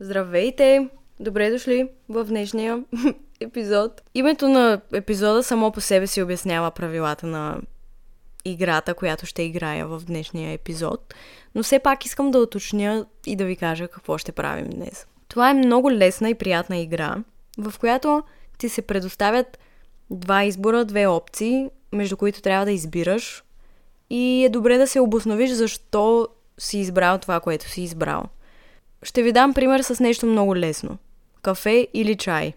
Здравейте! Добре дошли в днешния епизод. Името на епизода само по себе си обяснява правилата на играта, която ще играя в днешния епизод. Но все пак искам да уточня и да ви кажа какво ще правим днес. Това е много лесна и приятна игра, в която ти се предоставят два избора, две опции, между които трябва да избираш. И е добре да се обосновиш защо си избрал това, което си избрал. Ще ви дам пример с нещо много лесно. Кафе или чай.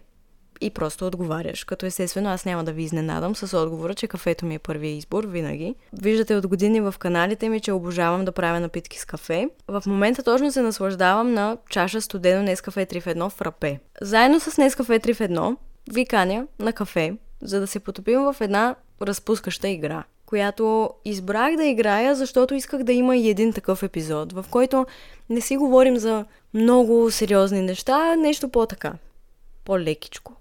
И просто отговаряш. Като естествено аз няма да ви изненадам с отговора, че кафето ми е първия избор винаги. Виждате от години в каналите ми, че обожавам да правя напитки с кафе. В момента точно се наслаждавам на чаша студено Нескафе 3 в 1 в рапе. Заедно с Нескафе 3 в 1 ви каня на кафе, за да се потопим в една разпускаща игра която избрах да играя, защото исках да има и един такъв епизод, в който не си говорим за много сериозни неща, нещо по-така. По-лекичко.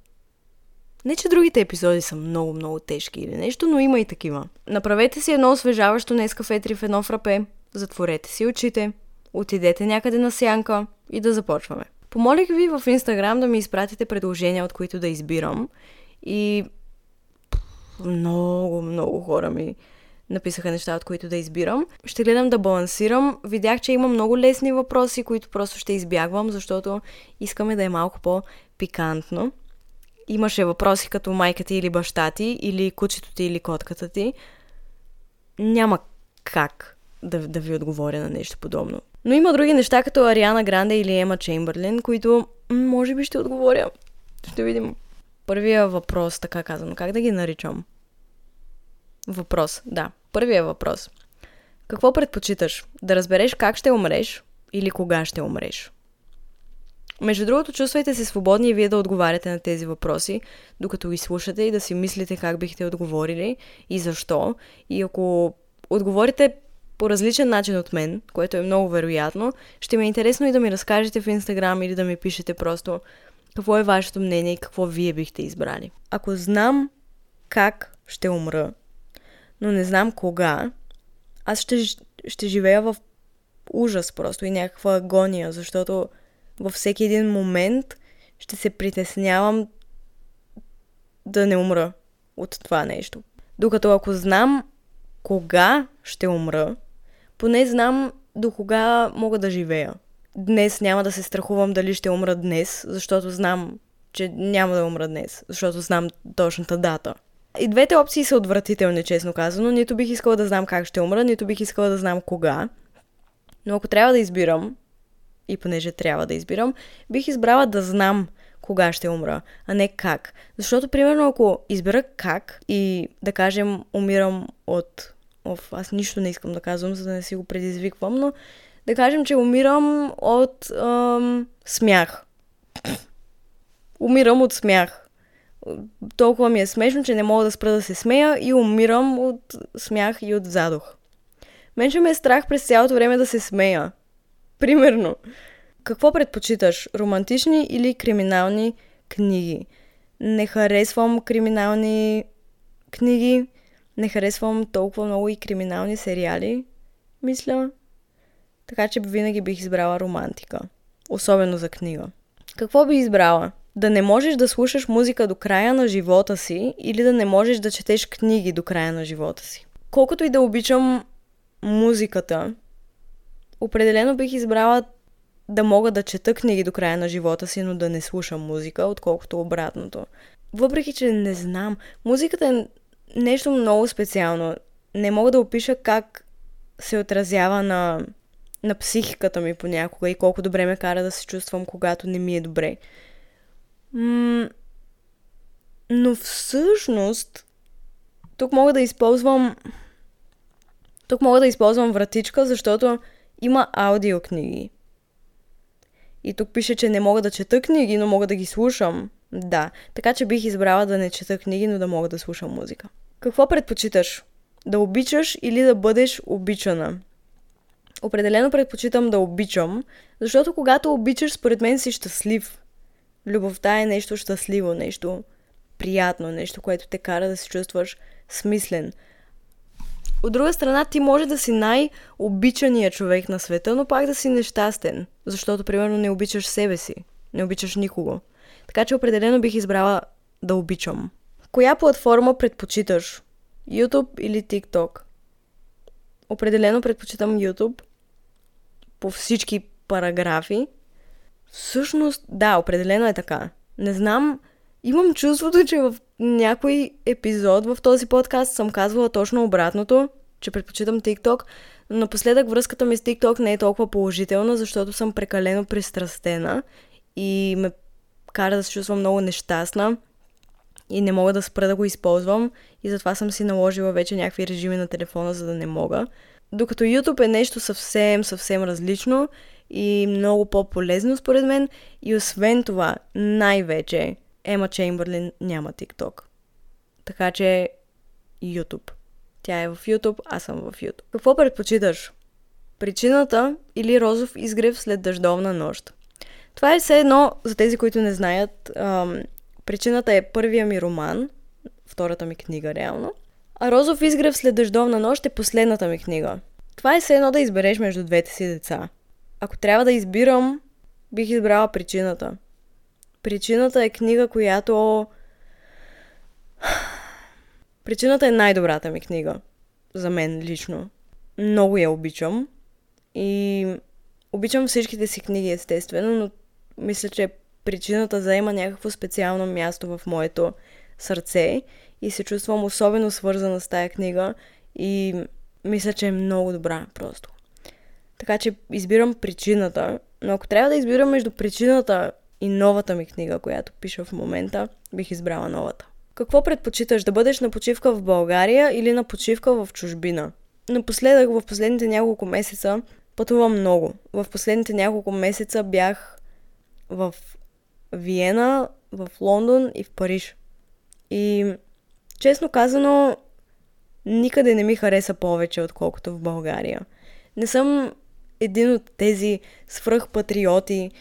Не, че другите епизоди са много-много тежки или нещо, но има и такива. Направете си едно освежаващо днес кафе в едно фрапе, затворете си очите, отидете някъде на сянка и да започваме. Помолих ви в Инстаграм да ми изпратите предложения, от които да избирам и много, много хора ми написаха неща, от които да избирам. Ще гледам да балансирам. Видях, че има много лесни въпроси, които просто ще избягвам, защото искаме да е малко по-пикантно. Имаше въпроси като майка ти или баща ти, или кучето ти или котката ти. Няма как да, да ви отговоря на нещо подобно. Но има други неща, като Ариана Гранде или Ема Чеймбърлин, които може би ще отговоря. Ще видим. Първия въпрос, така казано, как да ги наричам? Въпрос, да. Първия въпрос. Какво предпочиташ? Да разбереш как ще умреш или кога ще умреш? Между другото, чувствайте се свободни и вие да отговаряте на тези въпроси, докато ги слушате и да си мислите как бихте отговорили и защо. И ако отговорите по различен начин от мен, което е много вероятно, ще ми е интересно и да ми разкажете в Инстаграм или да ми пишете просто какво е вашето мнение и какво вие бихте избрали. Ако знам как ще умра, но не знам кога, аз ще, ще живея в ужас просто и някаква агония, защото във всеки един момент ще се притеснявам да не умра от това нещо. Докато ако знам кога ще умра, поне знам до кога мога да живея. Днес няма да се страхувам дали ще умра днес, защото знам, че няма да умра днес, защото знам точната дата. И двете опции са отвратителни, честно казано. Нито бих искала да знам как ще умра, нито бих искала да знам кога. Но ако трябва да избирам, и понеже трябва да избирам, бих избрала да знам кога ще умра, а не как. Защото, примерно, ако избера как и, да кажем, умирам от... Оф, аз нищо не искам да казвам, за да не си го предизвиквам, но да кажем, че умирам от ам, смях. умирам от смях толкова ми е смешно, че не мога да спра да се смея и умирам от смях и от задух. Мен ще ме е страх през цялото време да се смея. Примерно. Какво предпочиташ? Романтични или криминални книги? Не харесвам криминални книги. Не харесвам толкова много и криминални сериали, мисля. Така че винаги бих избрала романтика. Особено за книга. Какво би избрала? да не можеш да слушаш музика до края на живота си или да не можеш да четеш книги до края на живота си. Колкото и да обичам музиката, определено бих избрала да мога да чета книги до края на живота си, но да не слушам музика, отколкото обратното. Въпреки, че не знам, музиката е нещо много специално. Не мога да опиша как се отразява на, на психиката ми понякога и колко добре ме кара да се чувствам, когато не ми е добре. Но всъщност, тук мога да използвам. Тук мога да използвам вратичка, защото има аудиокниги. И тук пише, че не мога да чета книги, но мога да ги слушам. Да, така че бих избрала да не чета книги, но да мога да слушам музика. Какво предпочиташ? Да обичаш или да бъдеш обичана? Определено предпочитам да обичам, защото когато обичаш, според мен си щастлив. Любовта е нещо щастливо, нещо приятно, нещо, което те кара да се чувстваш смислен. От друга страна, ти може да си най-обичания човек на света, но пак да си нещастен, защото, примерно, не обичаш себе си, не обичаш никого. Така че определено бих избрала да обичам. Коя платформа предпочиташ? YouTube или TikTok? Определено предпочитам YouTube по всички параграфи. Всъщност, да, определено е така. Не знам, имам чувството, че в някой епизод в този подкаст съм казвала точно обратното, че предпочитам TikTok, напоследък връзката ми с TikTok не е толкова положителна, защото съм прекалено пристрастена и ме кара да се чувствам много нещастна и не мога да спра да го използвам и затова съм си наложила вече някакви режими на телефона, за да не мога. Докато YouTube е нещо съвсем, съвсем различно и много по-полезно според мен и освен това, най-вече Ема Чеймбърлин няма TikTok. Така че YouTube. Тя е в YouTube, аз съм в YouTube. Какво предпочиташ? Причината или розов изгрев след дъждовна нощ? Това е все едно, за тези, които не знаят, ам, причината е първия ми роман, втората ми книга реално, а Розов изгрев след дъждовна нощ е последната ми книга. Това е все едно да избереш между двете си деца. Ако трябва да избирам, бих избрала причината. Причината е книга, която... Причината е най-добрата ми книга. За мен лично. Много я обичам. И обичам всичките си книги, естествено, но мисля, че причината заема някакво специално място в моето сърце и се чувствам особено свързана с тая книга и мисля, че е много добра просто. Така че избирам причината, но ако трябва да избирам между причината и новата ми книга, която пиша в момента, бих избрала новата. Какво предпочиташ, да бъдеш на почивка в България или на почивка в чужбина? Напоследък, в последните няколко месеца, пътувам много. В последните няколко месеца бях в Виена, в Лондон и в Париж. И честно казано, никъде не ми хареса повече, отколкото в България. Не съм един от тези свръхпатриоти,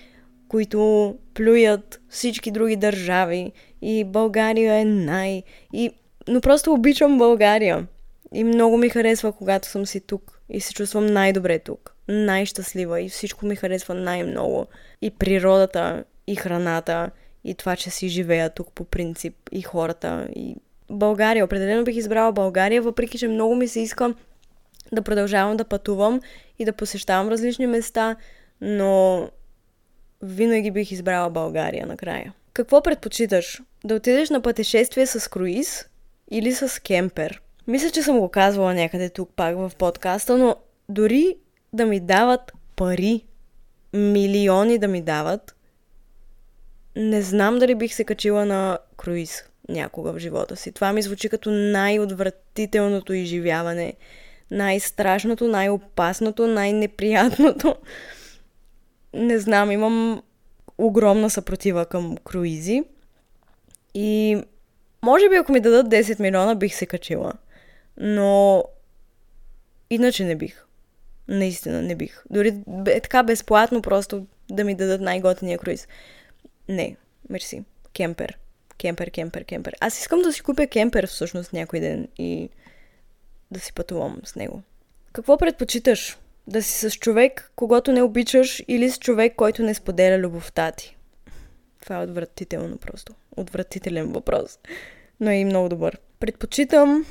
които плюят всички други държави и България е най... И... Но просто обичам България. И много ми харесва, когато съм си тук. И се чувствам най-добре тук. Най-щастлива. И всичко ми харесва най-много. И природата, и храната, и това, че си живея тук по принцип, и хората, и България. Определено бих избрала България, въпреки че много ми се иска да продължавам да пътувам и да посещавам различни места, но винаги бих избрала България накрая. Какво предпочиташ? Да отидеш на пътешествие с круиз или с кемпер? Мисля, че съм го казвала някъде тук пак в подкаста, но дори да ми дават пари, милиони да ми дават, не знам дали бих се качила на круиз някога в живота си. Това ми звучи като най-отвратителното изживяване, най-страшното, най-опасното, най-неприятното. Не знам, имам огромна съпротива към круизи. И може би ако ми дадат 10 милиона, бих се качила. Но иначе не бих. Наистина не бих. Дори е така безплатно просто да ми дадат най-готиния круиз. Не, мерси. Кемпер. Кемпер, кемпер, кемпер. Аз искам да си купя кемпер всъщност някой ден и да си пътувам с него. Какво предпочиташ? Да си с човек, когато не обичаш, или с човек, който не споделя любовта ти? Това е отвратително просто. Отвратителен въпрос. Но е и много добър. Предпочитам...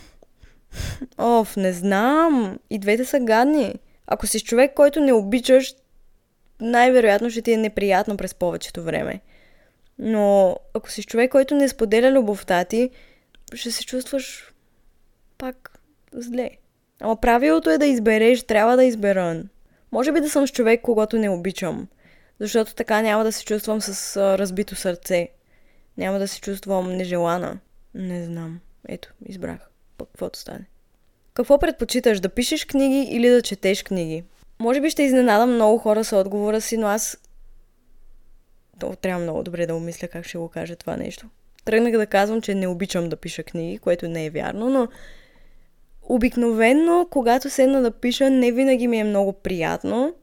Оф, не знам. И двете са гадни. Ако си с човек, който не обичаш, най-вероятно ще ти е неприятно през повечето време. Но ако си човек, който не споделя любовта ти, ще се чувстваш пак зле. Ама правилото е да избереш, трябва да избера. Може би да съм с човек, когато не обичам. Защото така няма да се чувствам с разбито сърце. Няма да се чувствам нежелана. Не знам. Ето, избрах. Пък каквото стане. Какво предпочиташ? Да пишеш книги или да четеш книги? Може би ще изненадам много хора с отговора си, но аз то, трябва много добре да умисля как ще го кажа това нещо. Тръгнах да казвам, че не обичам да пиша книги, което не е вярно, но обикновенно, когато седна да пиша, не винаги ми е много приятно.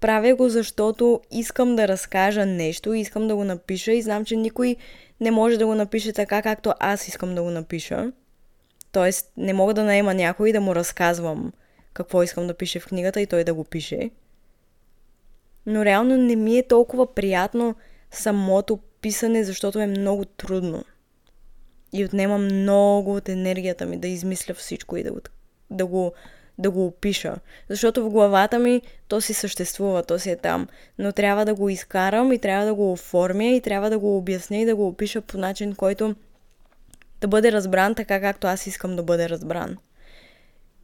Правя го, защото искам да разкажа нещо, искам да го напиша и знам, че никой не може да го напише така, както аз искам да го напиша. Тоест, не мога да наема някой да му разказвам какво искам да пише в книгата и той да го пише. Но реално не ми е толкова приятно самото писане, защото е много трудно. И отнема много от енергията ми да измисля всичко и да го, да го, да го опиша. Защото в главата ми то си съществува, то си е там. Но трябва да го изкарам и трябва да го оформя и трябва да го обясня и да го опиша по начин, който да бъде разбран така, както аз искам да бъде разбран.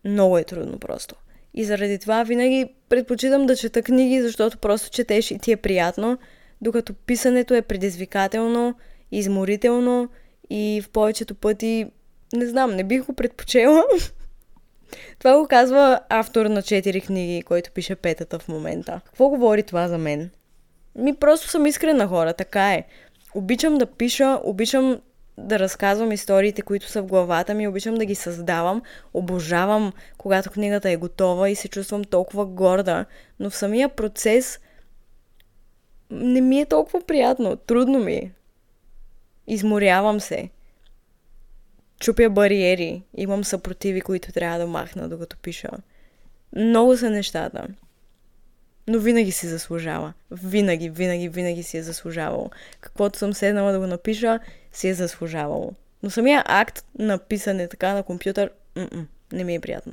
Много е трудно просто. И заради това винаги предпочитам да чета книги, защото просто четеш и ти е приятно, докато писането е предизвикателно, изморително и в повечето пъти, не знам, не бих го предпочела. това го казва автор на четири книги, който пише петата в момента. Какво говори това за мен? Ми просто съм искрена хора, така е. Обичам да пиша, обичам да разказвам историите, които са в главата ми, обичам да ги създавам, обожавам, когато книгата е готова и се чувствам толкова горда, но в самия процес не ми е толкова приятно, трудно ми е. Изморявам се. Чупя бариери, имам съпротиви, които трябва да махна, докато пиша. Много са нещата. Но винаги си заслужава. Винаги, винаги, винаги си е заслужавало. Каквото съм седнала да го напиша, си е заслужавало. Но самия акт на писане така на компютър, не ми е приятно.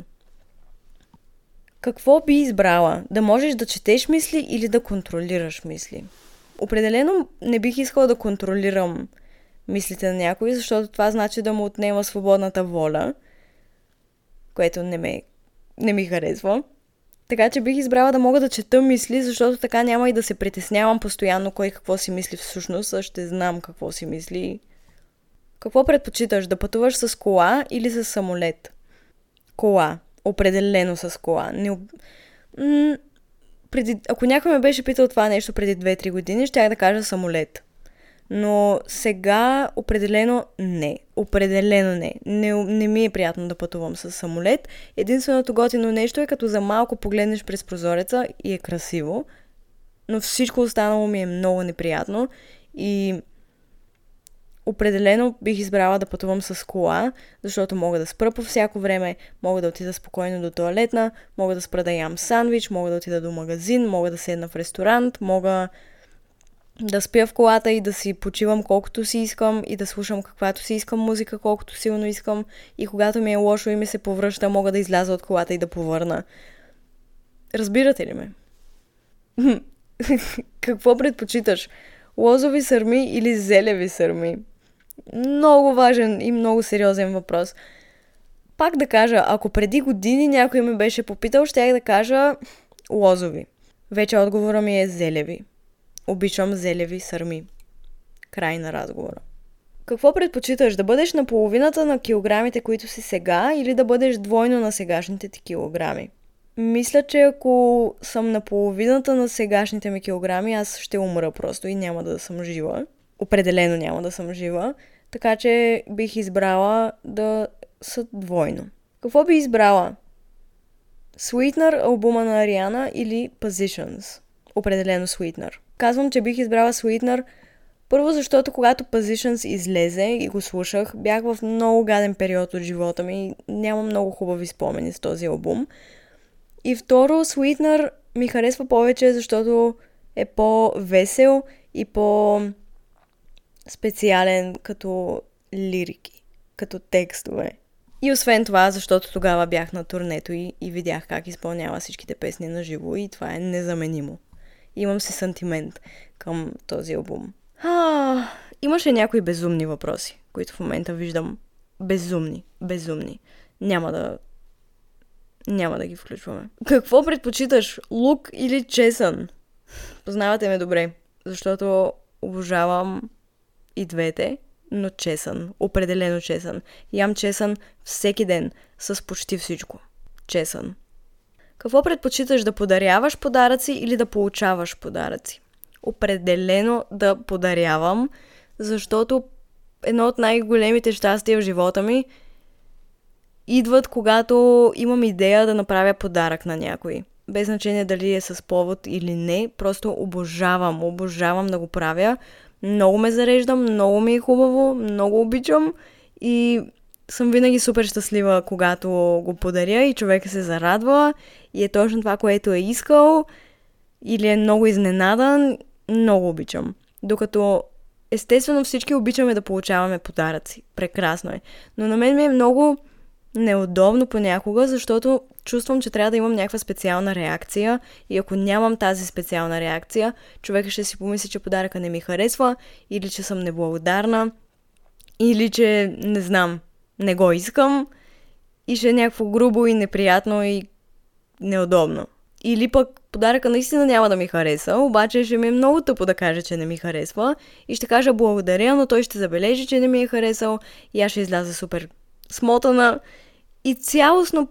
Какво би избрала? Да можеш да четеш мисли или да контролираш мисли? Определено не бих искала да контролирам мислите на някой, защото това значи да му отнема свободната воля, което не, ме, не ми харесва. Така че бих избрала да мога да чета мисли, защото така няма и да се притеснявам постоянно кой какво си мисли всъщност, а ще знам какво си мисли. Какво предпочиташ, да пътуваш с кола или с самолет? Кола. Определено с кола. Не... М- преди... Ако някой ме беше питал това нещо преди 2-3 години, ще да кажа самолет. Но сега определено не. Определено не. не. Не ми е приятно да пътувам с самолет. Единственото готино нещо е като за малко погледнеш през прозореца и е красиво. Но всичко останало ми е много неприятно. И определено бих избрала да пътувам с кола, защото мога да спра по всяко време, мога да отида спокойно до туалетна, мога да спра да ям сандвич, мога да отида до магазин, мога да седна в ресторант, мога да спя в колата и да си почивам колкото си искам и да слушам каквато си искам музика, колкото силно искам и когато ми е лошо и ми се повръща, мога да изляза от колата и да повърна. Разбирате ли ме? Какво предпочиташ? Лозови сърми или зелеви сърми? Много важен и много сериозен въпрос. Пак да кажа, ако преди години някой ме беше попитал, ще да кажа лозови. Вече отговора ми е зелеви. Обичам зелеви сърми. Край на разговора. Какво предпочиташ? Да бъдеш на половината на килограмите, които си сега, или да бъдеш двойно на сегашните ти килограми? Мисля, че ако съм на половината на сегашните ми килограми, аз ще умра просто и няма да съм жива. Определено няма да съм жива. Така че бих избрала да са двойно. Какво би избрала? Sweetener, албума на Ариана или Positions? Определено Sweetener. Казвам, че бих избрала Sweetener първо, защото когато Positions излезе и го слушах, бях в много гаден период от живота ми и няма много хубави спомени с този албум. И второ, Sweetener ми харесва повече, защото е по-весел и по- специален като лирики, като текстове. И освен това, защото тогава бях на турнето и, и видях как изпълнява всичките песни на живо и това е незаменимо. Имам си сантимент към този албум. А, имаше някои безумни въпроси, които в момента виждам. Безумни, безумни. Няма да... Няма да ги включваме. Какво предпочиташ? Лук или чесън? Познавате ме добре, защото обожавам и двете, но чесън. Определено чесън. Ям чесън всеки ден с почти всичко. Чесън. Какво предпочиташ да подаряваш подаръци или да получаваш подаръци? Определено да подарявам, защото едно от най-големите щастия в живота ми идват, когато имам идея да направя подарък на някой. Без значение дали е с повод или не, просто обожавам, обожавам да го правя. Много ме зареждам, много ми е хубаво, много обичам и съм винаги супер щастлива, когато го подаря и човека се зарадва и е точно това, което е искал или е много изненадан, много обичам. Докато естествено всички обичаме да получаваме подаръци. Прекрасно е. Но на мен ми е много неудобно понякога, защото чувствам, че трябва да имам някаква специална реакция и ако нямам тази специална реакция, човека ще си помисли, че подаръка не ми харесва или че съм неблагодарна или че не знам, не го искам и ще е някакво грубо и неприятно и неудобно. Или пък подаръка наистина няма да ми хареса, обаче ще ми е много тъпо да кажа, че не ми харесва и ще кажа благодаря, но той ще забележи, че не ми е харесал и аз ще изляза супер смотана и цялостно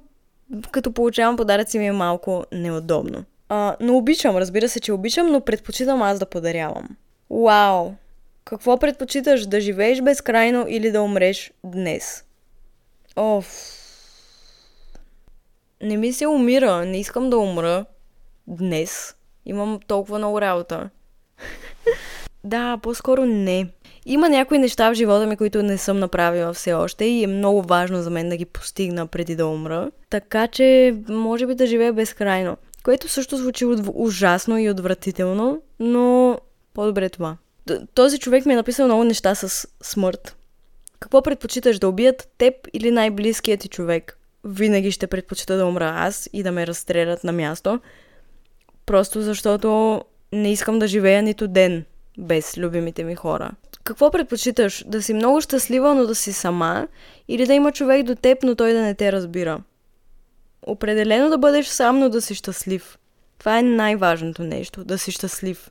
като получавам подаръци ми е малко неудобно. А, но обичам, разбира се, че обичам, но предпочитам аз да подарявам. Вау! Какво предпочиташ? Да живееш безкрайно или да умреш днес? Оф. Не ми се умира. Не искам да умра днес. Имам толкова много работа. да, по-скоро не. Има някои неща в живота ми, които не съм направила все още и е много важно за мен да ги постигна преди да умра. Така че, може би да живея безкрайно. Което също звучи ужасно и отвратително, но по-добре това. Този човек ми е написал много неща с смърт. Какво предпочиташ да убият теб или най-близкият ти човек? Винаги ще предпочита да умра аз и да ме разстрелят на място. Просто защото не искам да живея нито ден без любимите ми хора. Какво предпочиташ? Да си много щастлива, но да си сама? Или да има човек до теб, но той да не те разбира? Определено да бъдеш сам, но да си щастлив. Това е най-важното нещо. Да си щастлив.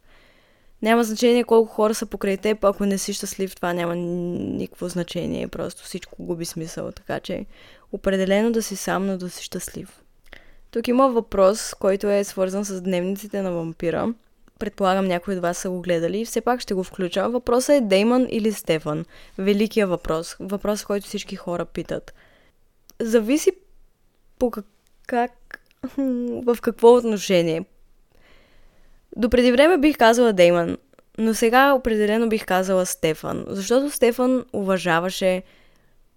Няма значение колко хора са покрай теб, ако не си щастлив, това няма никакво значение. Просто всичко губи смисъл. Така че определено да си сам, но да си щастлив. Тук има въпрос, който е свързан с дневниците на вампира. Предполагам някои от вас са го гледали. Все пак ще го включа. Въпросът е Деймон или Стефан. Великия въпрос. Въпрос, който всички хора питат. Зависи по как... как... в какво отношение. До преди време бих казала Дейман, но сега определено бих казала Стефан, защото Стефан уважаваше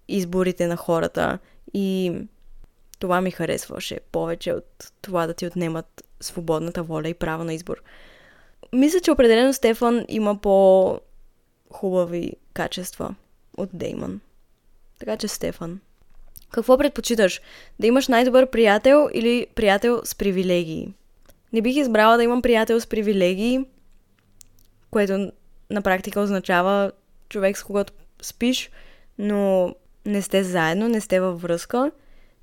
изборите на хората и това ми харесваше повече от това да ти отнемат свободната воля и право на избор. Мисля, че определено Стефан има по-хубави качества от Дейман. Така че Стефан. Какво предпочиташ? Да имаш най-добър приятел или приятел с привилегии? Не бих избрала да имам приятел с привилегии, което на практика означава човек с когото спиш, но не сте заедно, не сте във връзка.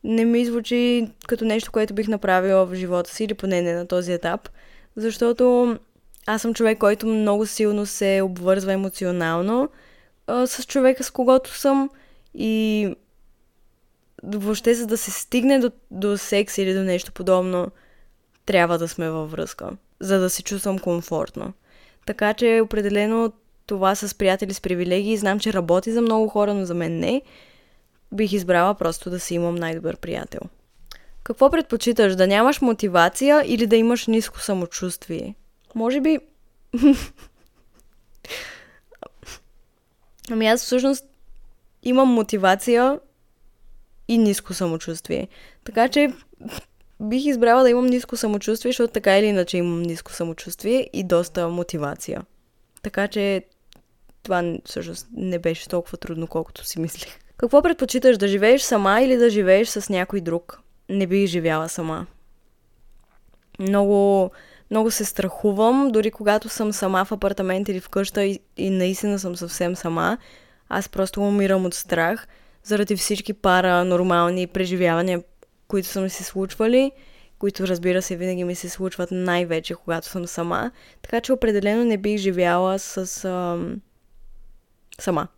Не ми звучи като нещо, което бих направила в живота си, или поне не на този етап, защото аз съм човек, който много силно се обвързва емоционално а, с човека, с когото съм и въобще за да се стигне до, до секс или до нещо подобно, трябва да сме във връзка, за да се чувствам комфортно. Така че определено това с приятели с привилегии, знам, че работи за много хора, но за мен не. Бих избрала просто да си имам най-добър приятел. Какво предпочиташ? Да нямаш мотивация или да имаш ниско самочувствие? Може би... ами аз всъщност имам мотивация и ниско самочувствие. Така че бих избрала да имам ниско самочувствие, защото така или иначе имам ниско самочувствие и доста мотивация. Така че това всъщност не беше толкова трудно, колкото си мислих. Какво предпочиташ, да живееш сама или да живееш с някой друг? Не бих живяла сама. Много, много се страхувам, дори когато съм сама в апартамент или в къща и, и наистина съм съвсем сама. Аз просто умирам от страх заради всички паранормални преживявания, които са ми се случвали, които разбира се винаги ми се случват най-вече, когато съм сама. Така че определено не бих живяла с... Ам... сама.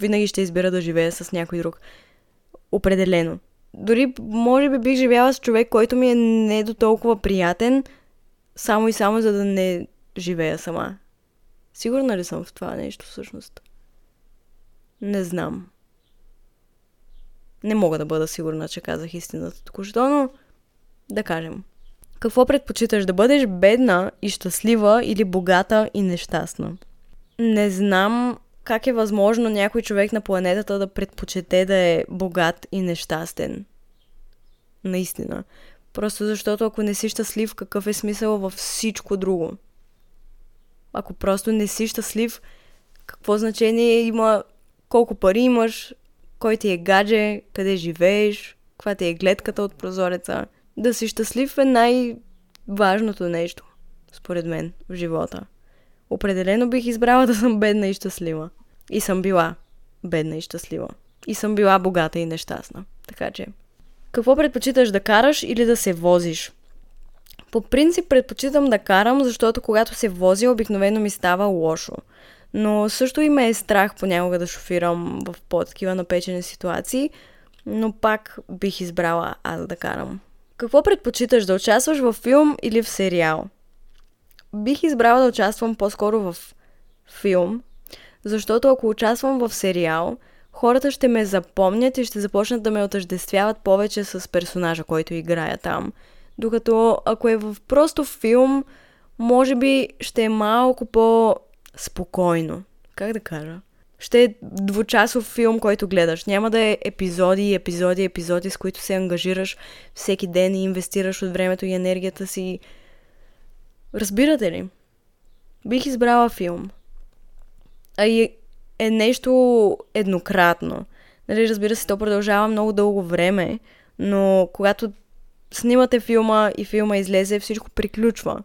Винаги ще избера да живея с някой друг. Определено. Дори, може би, бих живяла с човек, който ми е не до толкова приятен, само и само за да не живея сама. Сигурна ли съм в това нещо всъщност? Не знам. Не мога да бъда сигурна, че казах истината току-що, но да кажем. Какво предпочиташ да бъдеш бедна и щастлива или богата и нещастна? Не знам как е възможно някой човек на планетата да предпочете да е богат и нещастен. Наистина. Просто защото ако не си щастлив, какъв е смисъл във всичко друго? Ако просто не си щастлив, какво значение има колко пари имаш, кой ти е гадже, къде живееш, каква ти е гледката от прозореца. Да си щастлив е най-важното нещо, според мен, в живота. Определено бих избрала да съм бедна и щастлива. И съм била бедна и щастлива. И съм била богата и нещастна. Така че, какво предпочиташ да караш или да се возиш? По принцип предпочитам да карам, защото когато се возя, обикновено ми става лошо. Но също и ме е страх понякога да шофирам в по-такива напечени ситуации, но пак бих избрала аз да карам. Какво предпочиташ да участваш в филм или в сериал? Бих избрала да участвам по-скоро в филм, защото ако участвам в сериал, хората ще ме запомнят и ще започнат да ме отъждествяват повече с персонажа, който играя там. Докато ако е в просто филм, може би ще е малко по-спокойно. Как да кажа? Ще е двучасов филм, който гледаш. Няма да е епизоди, епизоди, епизоди, с които се ангажираш всеки ден и инвестираш от времето и енергията си. Разбирате ли? Бих избрала филм. А и е нещо еднократно. Нали, разбира се, то продължава много дълго време, но когато снимате филма и филма излезе, всичко приключва.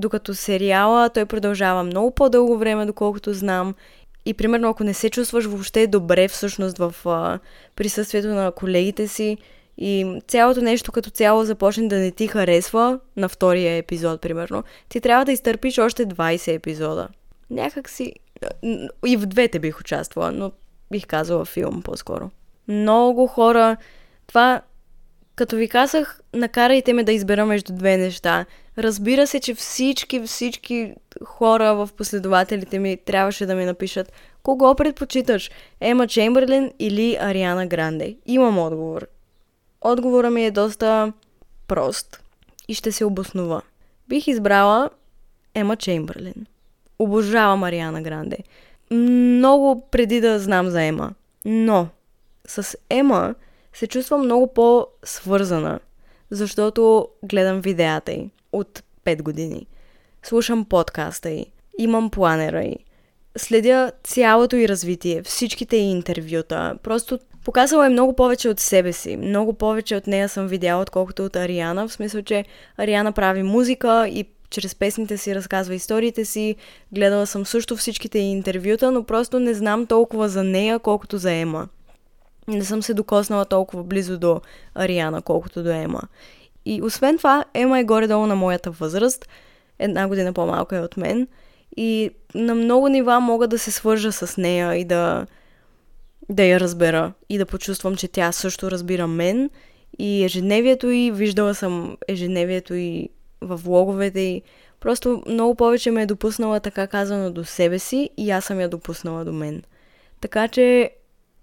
Докато сериала той продължава много по-дълго време, доколкото знам. И примерно, ако не се чувстваш въобще добре всъщност в а, присъствието на колегите си и цялото нещо като цяло започне да не ти харесва на втория епизод, примерно, ти трябва да изтърпиш още 20 епизода. Някак си... И в двете бих участвала, но бих казала филм по-скоро. Много хора... Това като ви казах, накарайте ме да избера между две неща. Разбира се, че всички, всички хора в последователите ми трябваше да ми напишат кого предпочиташ, Ема Чемберлин или Ариана Гранде. Имам отговор. Отговорът ми е доста прост и ще се обоснува. Бих избрала Ема Чемберлин. Обожавам Ариана Гранде. Много преди да знам за Ема. Но с Ема се чувствам много по-свързана, защото гледам видеята й от 5 години. Слушам подкаста й, имам планера й, следя цялото й развитие, всичките й интервюта. Просто показала е много повече от себе си. Много повече от нея съм видяла, отколкото от Ариана. В смисъл, че Ариана прави музика и чрез песните си разказва историите си. Гледала съм също всичките й интервюта, но просто не знам толкова за нея, колкото за Ема. Не съм се докоснала толкова близо до Ариана, колкото до Ема. И освен това, Ема е горе-долу на моята възраст. Една година по-малка е от мен. И на много нива мога да се свържа с нея и да, да я разбера. И да почувствам, че тя също разбира мен. И ежедневието и виждала съм ежедневието и в влоговете и просто много повече ме е допуснала така казано до себе си и аз съм я допуснала до мен. Така че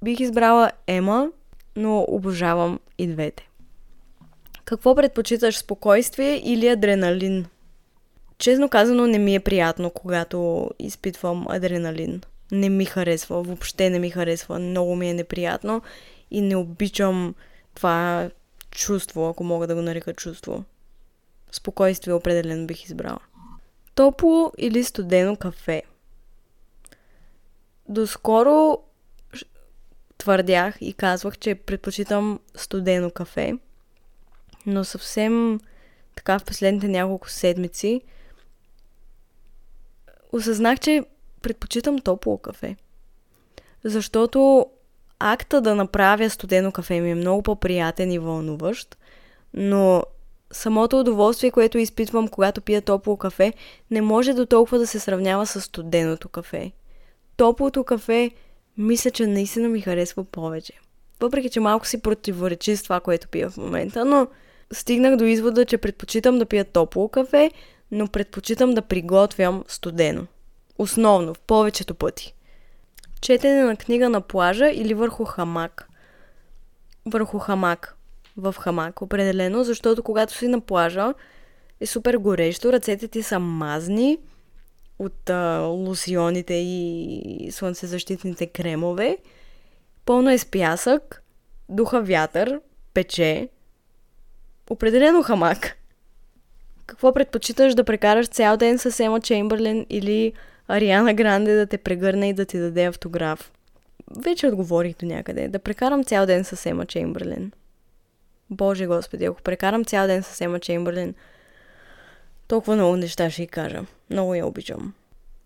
Бих избрала Ема, но обожавам и двете. Какво предпочиташ, спокойствие или адреналин? Честно казано, не ми е приятно, когато изпитвам адреналин. Не ми харесва, въобще не ми харесва, много ми е неприятно и не обичам това чувство, ако мога да го нарека чувство. Спокойствие определено бих избрала. Топло или студено кафе? Доскоро твърдях и казвах, че предпочитам студено кафе, но съвсем така в последните няколко седмици осъзнах, че предпочитам топло кафе. Защото акта да направя студено кафе ми е много по-приятен и вълнуващ, но самото удоволствие, което изпитвам, когато пия топло кафе, не може до толкова да се сравнява с студеното кафе. Топлото кафе мисля, че наистина ми харесва повече. Въпреки, че малко си противоречи с това, което пия в момента, но стигнах до извода, че предпочитам да пия топло кафе, но предпочитам да приготвям студено. Основно, в повечето пъти. Четене на книга на плажа или върху хамак. Върху хамак. В хамак, определено, защото когато си на плажа е супер горещо, ръцете ти са мазни от а, лосионите и слънцезащитните кремове. Пълно е с пясък, духа вятър, пече. Определено хамак. Какво предпочиташ да прекараш цял ден с Ема Чембърлен или Ариана Гранде да те прегърне и да ти даде автограф? Вече отговорих до някъде. Да прекарам цял ден с Ема Чембърлен. Боже Господи, ако прекарам цял ден с Ема Чембърлен, толкова много неща ще й кажа. Много я обичам.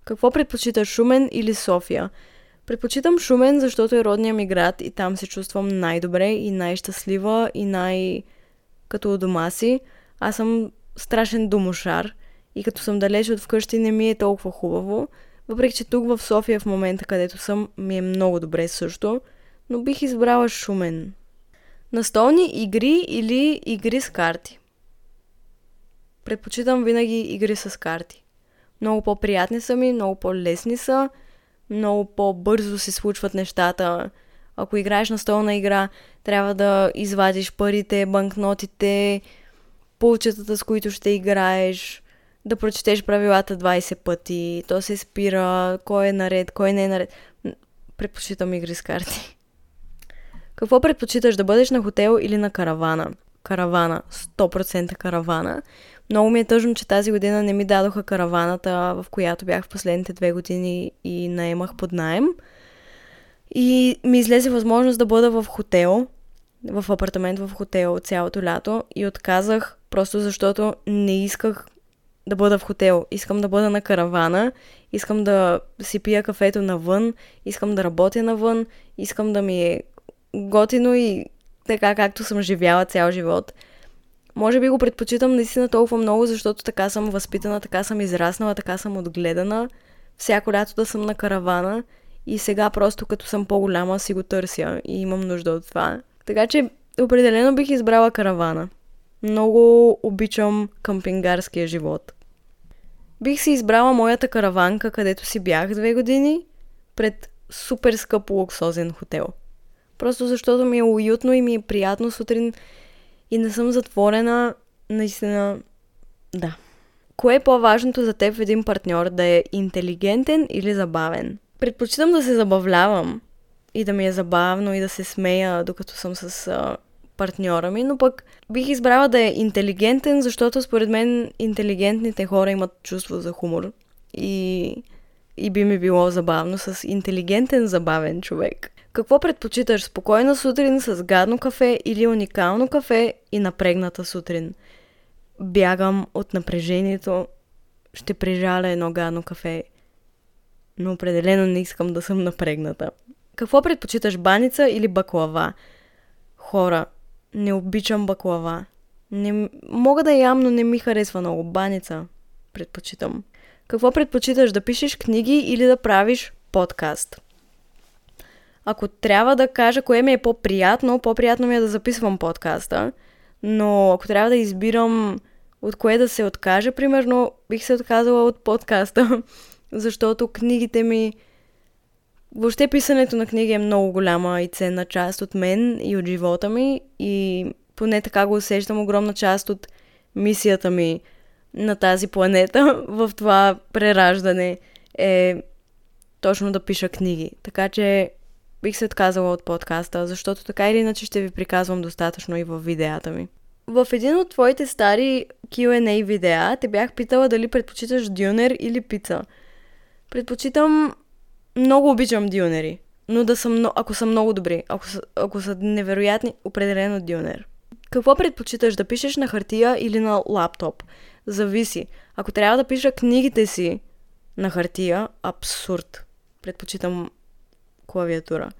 Какво предпочиташ, Шумен или София? Предпочитам Шумен, защото е родния ми град и там се чувствам най-добре и най-щастлива и най- като у дома си. Аз съм страшен домошар и като съм далеч от вкъщи не ми е толкова хубаво. Въпреки, че тук в София в момента, където съм, ми е много добре също, но бих избрала Шумен. Настолни игри или игри с карти? Предпочитам винаги игри с карти. Много по-приятни са ми, много по-лесни са, много по-бързо се случват нещата. Ако играеш на столна игра, трябва да извадиш парите, банкнотите, полчетата, с които ще играеш, да прочетеш правилата 20 пъти, то се спира, кой е наред, кой не е наред. Предпочитам игри с карти. Какво предпочиташ да бъдеш на хотел или на каравана? Каравана, 100% каравана. Много ми е тъжно, че тази година не ми дадоха караваната, в която бях в последните две години и наемах под найем. И ми излезе възможност да бъда в хотел, в апартамент в хотел цялото лято и отказах просто защото не исках да бъда в хотел. Искам да бъда на каравана, искам да си пия кафето навън, искам да работя навън, искам да ми е готино и така както съм живяла цял живот. Може би го предпочитам наистина толкова много, защото така съм възпитана, така съм израснала, така съм отгледана. Всяко лято да съм на каравана и сега просто като съм по-голяма си го търся и имам нужда от това. Така че определено бих избрала каравана. Много обичам къмпингарския живот. Бих си избрала моята караванка, където си бях две години, пред супер скъп луксозен хотел. Просто защото ми е уютно и ми е приятно сутрин и не съм затворена, наистина, да. Кое е по-важното за теб в един партньор? Да е интелигентен или забавен? Предпочитам да се забавлявам и да ми е забавно и да се смея, докато съм с а, партньора ми, но пък бих избрала да е интелигентен, защото според мен интелигентните хора имат чувство за хумор и, и би ми било забавно с интелигентен, забавен човек. Какво предпочиташ? Спокойна сутрин с гадно кафе или уникално кафе и напрегната сутрин? Бягам от напрежението. Ще прижаля едно гадно кафе. Но определено не искам да съм напрегната. Какво предпочиташ? Баница или баклава? Хора, не обичам баклава. Не, мога да ям, но не ми харесва много. Баница предпочитам. Какво предпочиташ? Да пишеш книги или да правиш подкаст? Ако трябва да кажа кое ми е по-приятно, по-приятно ми е да записвам подкаста. Но ако трябва да избирам от кое да се откажа, примерно, бих се отказала от подкаста, защото книгите ми... Въобще писането на книги е много голяма и ценна част от мен и от живота ми и поне така го усещам огромна част от мисията ми на тази планета в това прераждане е точно да пиша книги. Така че бих се отказала от подкаста, защото така или иначе ще ви приказвам достатъчно и в видеята ми. В един от твоите стари Q&A видеа те бях питала дали предпочиташ дюнер или пица. Предпочитам... Много обичам дюнери, но да съм, ако са много добри, ако са, ако са невероятни, определено дюнер. Какво предпочиташ да пишеш на хартия или на лаптоп? Зависи. Ако трябва да пиша книгите си на хартия, абсурд. Предпочитам клавиатура.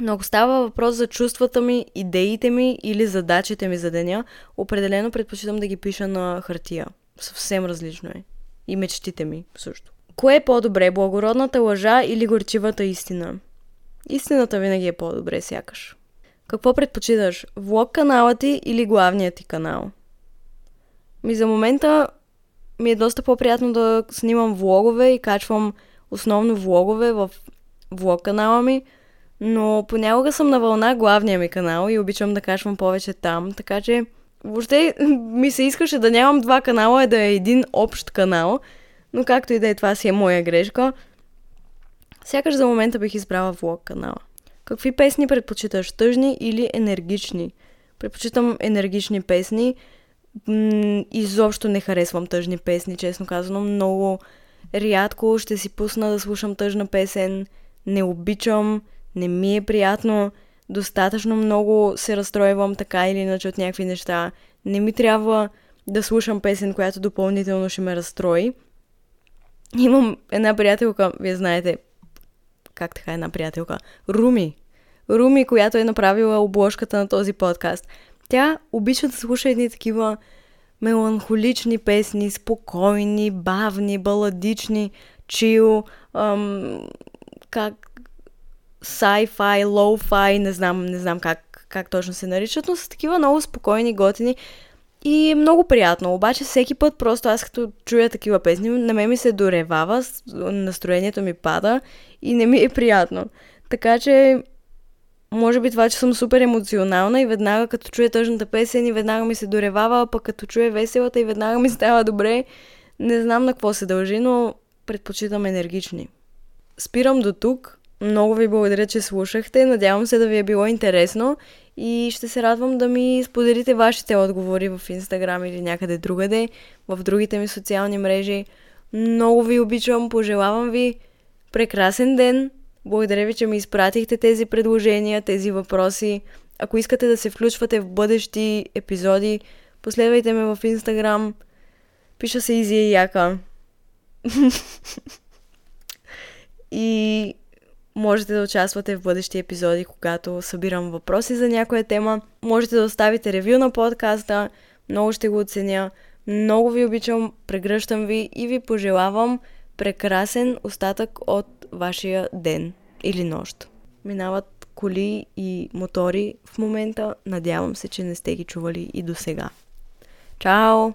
Но ако става въпрос за чувствата ми, идеите ми или задачите ми за деня, определено предпочитам да ги пиша на хартия. Съвсем различно е. И мечтите ми също. Кое е по-добре, благородната лъжа или горчивата истина? Истината винаги е по-добре, сякаш. Какво предпочиташ? Влог канала ти или главният ти канал? Ми за момента ми е доста по-приятно да снимам влогове и качвам основно влогове в влог канала ми, но понякога съм на вълна главния ми канал и обичам да качвам повече там, така че въобще ми се искаше да нямам два канала, и да е един общ канал, Но както и да е, това си е моя грешка. Сякаш за момента бих избрала влог канала. Какви песни предпочиташ? Тъжни или енергични? Предпочитам енергични песни. М- изобщо не харесвам тъжни песни, честно казано. Много рядко ще си пусна да слушам тъжна песен. Не обичам, не ми е приятно. Достатъчно много се разстройвам така или иначе от някакви неща. Не ми трябва да слушам песен, която допълнително ще ме разстрои. Имам една приятелка, вие знаете, как така една приятелка, Руми. Руми, която е направила обложката на този подкаст. Тя обича да слуша едни такива меланхолични песни, спокойни, бавни, баладични, чил, ам, как sci-fi, low-fi, не знам, не знам как, как точно се наричат, но са такива много спокойни, готини и е много приятно. Обаче всеки път просто аз като чуя такива песни, на мен ми се доревава, настроението ми пада и не ми е приятно. Така че може би това, че съм супер емоционална и веднага като чуя тъжната песен и веднага ми се доревава, а пък като чуя веселата и веднага ми става добре. Не знам на какво се дължи, но предпочитам енергични. Спирам до тук. Много ви благодаря, че слушахте. Надявам се да ви е било интересно и ще се радвам да ми споделите вашите отговори в Инстаграм или някъде другаде, в другите ми социални мрежи. Много ви обичам, пожелавам ви прекрасен ден. Благодаря ви, че ми изпратихте тези предложения, тези въпроси. Ако искате да се включвате в бъдещи епизоди, последвайте ме в Инстаграм. Пиша се Изия Яка. и Можете да участвате в бъдещи епизоди, когато събирам въпроси за някоя тема. Можете да оставите ревю на подкаста. Много ще го оценя. Много ви обичам, прегръщам ви и ви пожелавам прекрасен остатък от вашия ден или нощ. Минават коли и мотори в момента. Надявам се, че не сте ги чували и до сега. Чао!